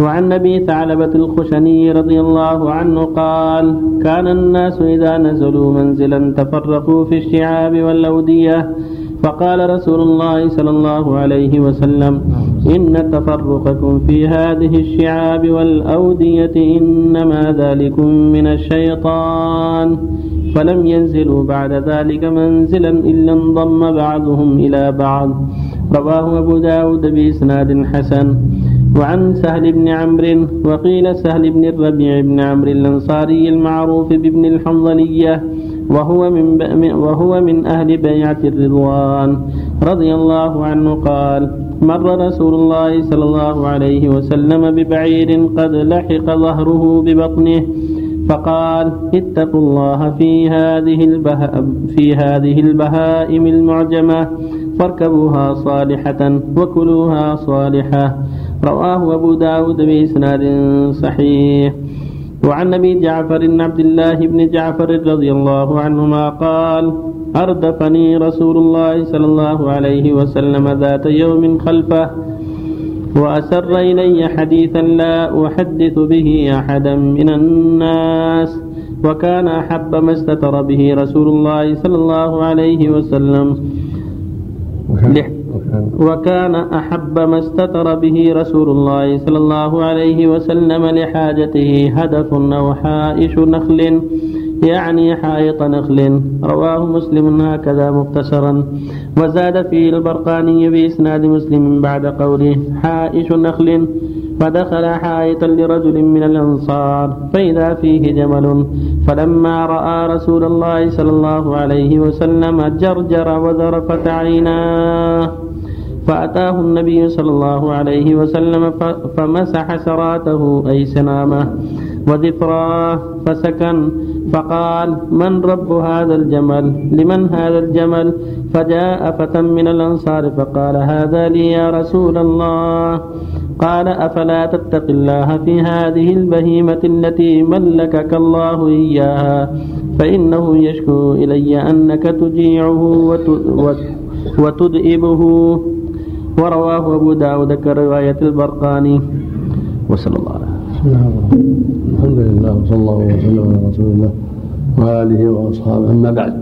وعن أبي ثعلبة الخشني رضي الله عنه قال: كان الناس إذا نزلوا منزلا تفرقوا في الشعاب والأودية. فقال رسول الله صلى الله عليه وسلم: إن تفرقكم في هذه الشعاب والأودية إنما ذلكم من الشيطان. فلم ينزلوا بعد ذلك منزلا إلا انضم بعضهم إلى بعض. رواه أبو داود بإسناد حسن. وعن سهل بن عمرو وقيل سهل بن الربيع بن عمرو الأنصاري المعروف بابن الحنظلية وهو من وهو من أهل بيعة الرضوان رضي الله عنه قال مر رسول الله صلى الله عليه وسلم ببعير قد لحق ظهره ببطنه فقال اتقوا الله في هذه في هذه البهائم المعجمة فاركبوها صالحة وكلوها صالحة رواه أبو داود بإسناد صحيح. وعن أبي جعفر بن عبد الله بن جعفر رضي الله عنهما قال أردفني رسول الله صلى الله عليه وسلم ذات يوم خلفه وأسر إلي حديثا لا أحدث به أحدا من الناس وكان أحب ما استتر به رسول الله صلى الله عليه وسلم. وكان أحب ما استتر به رسول الله صلى الله عليه وسلم لحاجته هدف أو حائش نخل يعني حائط نخل. رواه مسلم هكذا مختصرا. وزاد فيه البرقاني بإسناد مسلم بعد قوله حائش نخل فدخل حائطا لرجل من الأنصار فإذا فيه جمل. فلما رأى رسول الله صلى الله عليه وسلم جرجر وذرفت عيناه فأتاه النبي صلى الله عليه وسلم فمسح سراته أي سنامه. وذفراه فسكن. فقال من رب هذا الجمل؟ لمن هذا الجمل؟ فجاء فتى من الأنصار فقال هذا لي يا رسول الله. قال أفلا تتق الله في هذه البهيمة التي ملكك الله إياها؟ فإنه يشكو إلي أنك تجيعه وتدئبه ورواه أبو داود كرواية البرقاني. وصلى الله عليه وسلم الحمد لله وصلى الله وسلم على رسول الله وعلى آله وأصحابه. أما بعد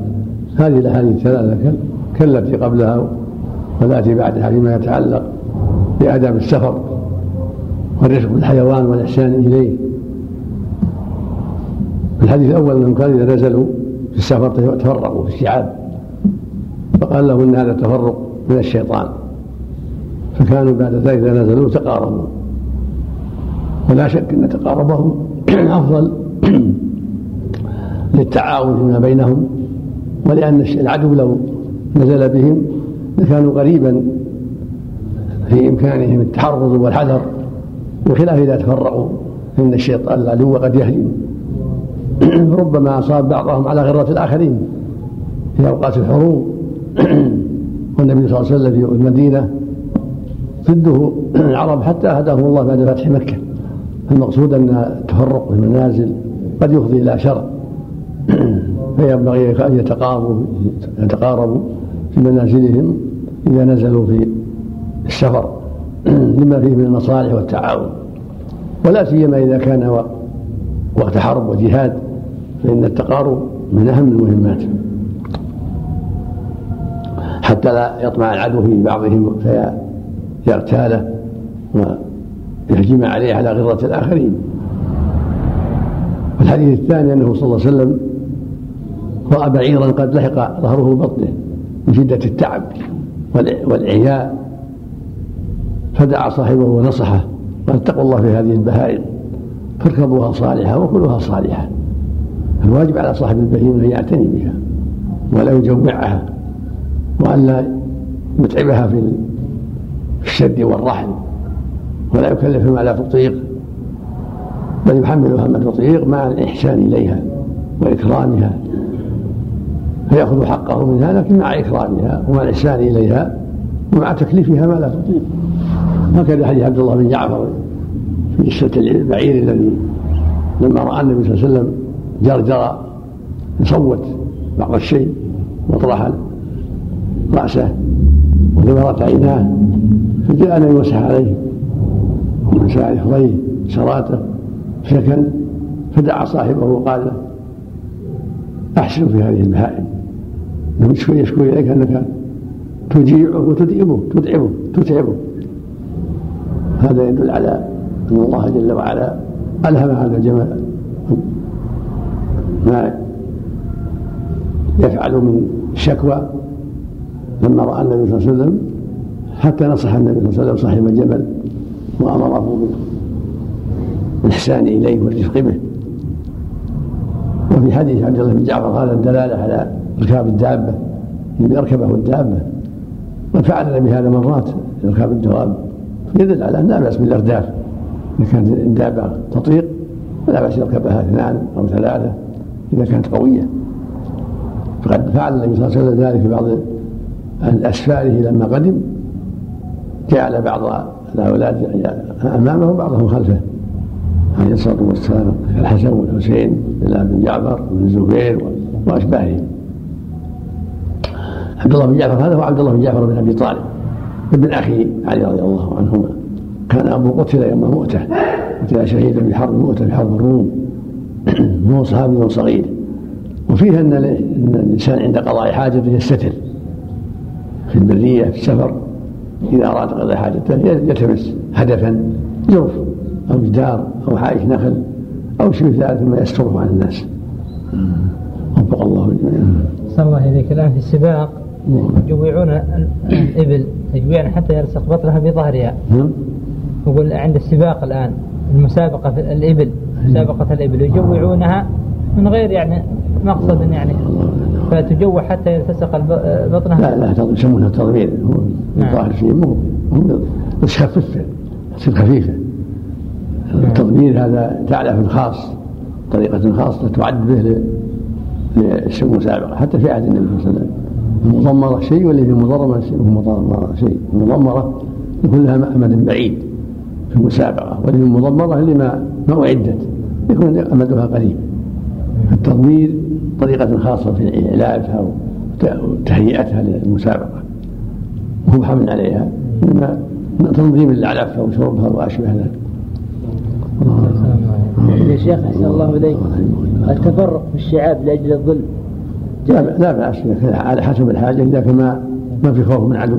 هذه الأحاديث الثلاثة كالتي قبلها والتي بعدها فيما يتعلق بآداب السفر والرفق بالحيوان والإحسان إليه. الحديث الأول أنهم كانوا إذا نزلوا في السفر تفرقوا في الشعاب. فقال له إن هذا التفرق من الشيطان. فكانوا بعد ذلك إذا نزلوا تقاربوا. ولا شك أن تقاربهم أفضل للتعاون فيما بينهم ولأن العدو لو نزل بهم لكانوا قريبا في إمكانهم التحرز والحذر بخلاف إذا تفرقوا فإن الشيطان العدو قد يهجم. ربما أصاب بعضهم على غرة الآخرين في أوقات الحروب. والنبي صلى الله عليه وسلم في المدينة ضده العرب حتى هداهم الله بعد فتح مكة. المقصود أن التفرق في المنازل قد يفضي إلى شر فينبغي أن يتقاربوا يتقاربوا في منازلهم إذا نزلوا في السفر لما فيه من المصالح والتعاون. ولا سيما إذا كان وقت حرب وجهاد فإن التقارب من أهم المهمات. حتى لا يطمع العدو في بعضهم فيغتاله ويهجم عليه على غرة الآخرين. والحديث الثاني أنه صلى الله عليه وسلم رأى بعيرا قد لحق ظهره بطنه من شدة التعب والإعياء. فدعا صاحبه ونصحه قال اتقوا الله في هذه البهائم فاركبوها صالحة وكلوها صالحة. الواجب على صاحب البهيمة أن يعتني بها ولا يجوعها وألا يتعبها في الشد والرحل ولا يكلف ما لا تطيق بل يحملها ما تطيق مع الإحسان إليها وإكرامها فيأخذ حقه منها لكن مع إكرامها ومع الإحسان إليها ومع تكليفها ما لا تطيق. هكذا حديث عبد الله بن جعفر في قصة البعير الذي لما رأى النبي صلى الله عليه وسلم جرجر يصوت بعض الشيء وطرح رأسه وثمرت عيناه فجاء النبي يمسح عليه. ومن سائر حظيه سراته سكن فدعا صاحبه وقال له أحسن في هذه البهائم شوي شوي اليك أنك تجيعه وتتعبه تتعبه تتعبه. هذا يدل على أن الله جل وعلا ألهم هذا الجمال. ما يفعل من شكوى لما رأى النبي صلى الله عليه وسلم حتى نصح النبي صلى الله عليه وسلم صاحب الجبل وأمره بالإحسان إليه والرفق به وفي حديث عبد الله بن جعفر هذا الدلالة على اركاب الدابة ان يركبه الدابة وفعلنا بهذا مرات اركاب الدواب. يدل على ان لا بأس بالإرداف. إذا كانت الدابة تطيق فلا بأس يركبها اثنان أو ثلاثة إذا كانت قوية. فقد فعل النبي صلى الله عليه وسلم ذلك في بعض اسفاره لما قدم. جعل بعض الاولاد أمامه وبعضهم خلفه. عليه الصلاة والسلام الحسن والحسين بن جعفر وابن الزبير واشباههم عبد الله بن جعفر هذا هو عبد الله بن جعفر بن أبي طالب. ابن أخي علي رضي الله عنهما. كان ابوه قتل يوم مؤتة. قتل شهيدا في حرب مؤتة في حرب الروم. وهو صحابي صغير. وفيها أن الإنسان عند قضاء حاجته يستتر. في البرية في السفر. إذا أراد قضاء حاجته يلتمس هدفا جرف أو جدار أو حائش نخل أو شيء ذلك مما يستره عن الناس. وفق الله الجميع. صلى الله إليك. الآن في السباق يجوعون الإبل يجوعون حتى يلصق بطنها بظهرها. نعم. يقول عند السباق الآن المسابقة في الإبل مسابقة الإبل يجوعونها من غير يعني مقصد يعني. فتجوع حتى يلتصق بطنها لا لا يسمونها تضمير نعم. الظاهر فيه مو بس خففه تصير خفيفة. نعم. التضمير هذا تعلف خاص طريقة خاصة تعد به للمسابقة حتى في عهد النبي صلى الله عليه وسلم. المضمرة شيء واللي في المضرمة المضمرة شيء المضمرة يكون لها أمد بعيد في المسابقة. واللي في المضمرة اللي ما ما أعدت. يكون أمدها قريب. التضمير طريقة خاصة في إعلافها وتهيئتها للمسابقة. وهو حمل عليها. مما تنظيم الأعلاف وشربها وأشبه ذلك. يا شيخ أحسن الله إليك. التفرق في الشعاب لأجل الظل لا بأس على حسب الحاجة إذا كان ما ما في خوف من عدو.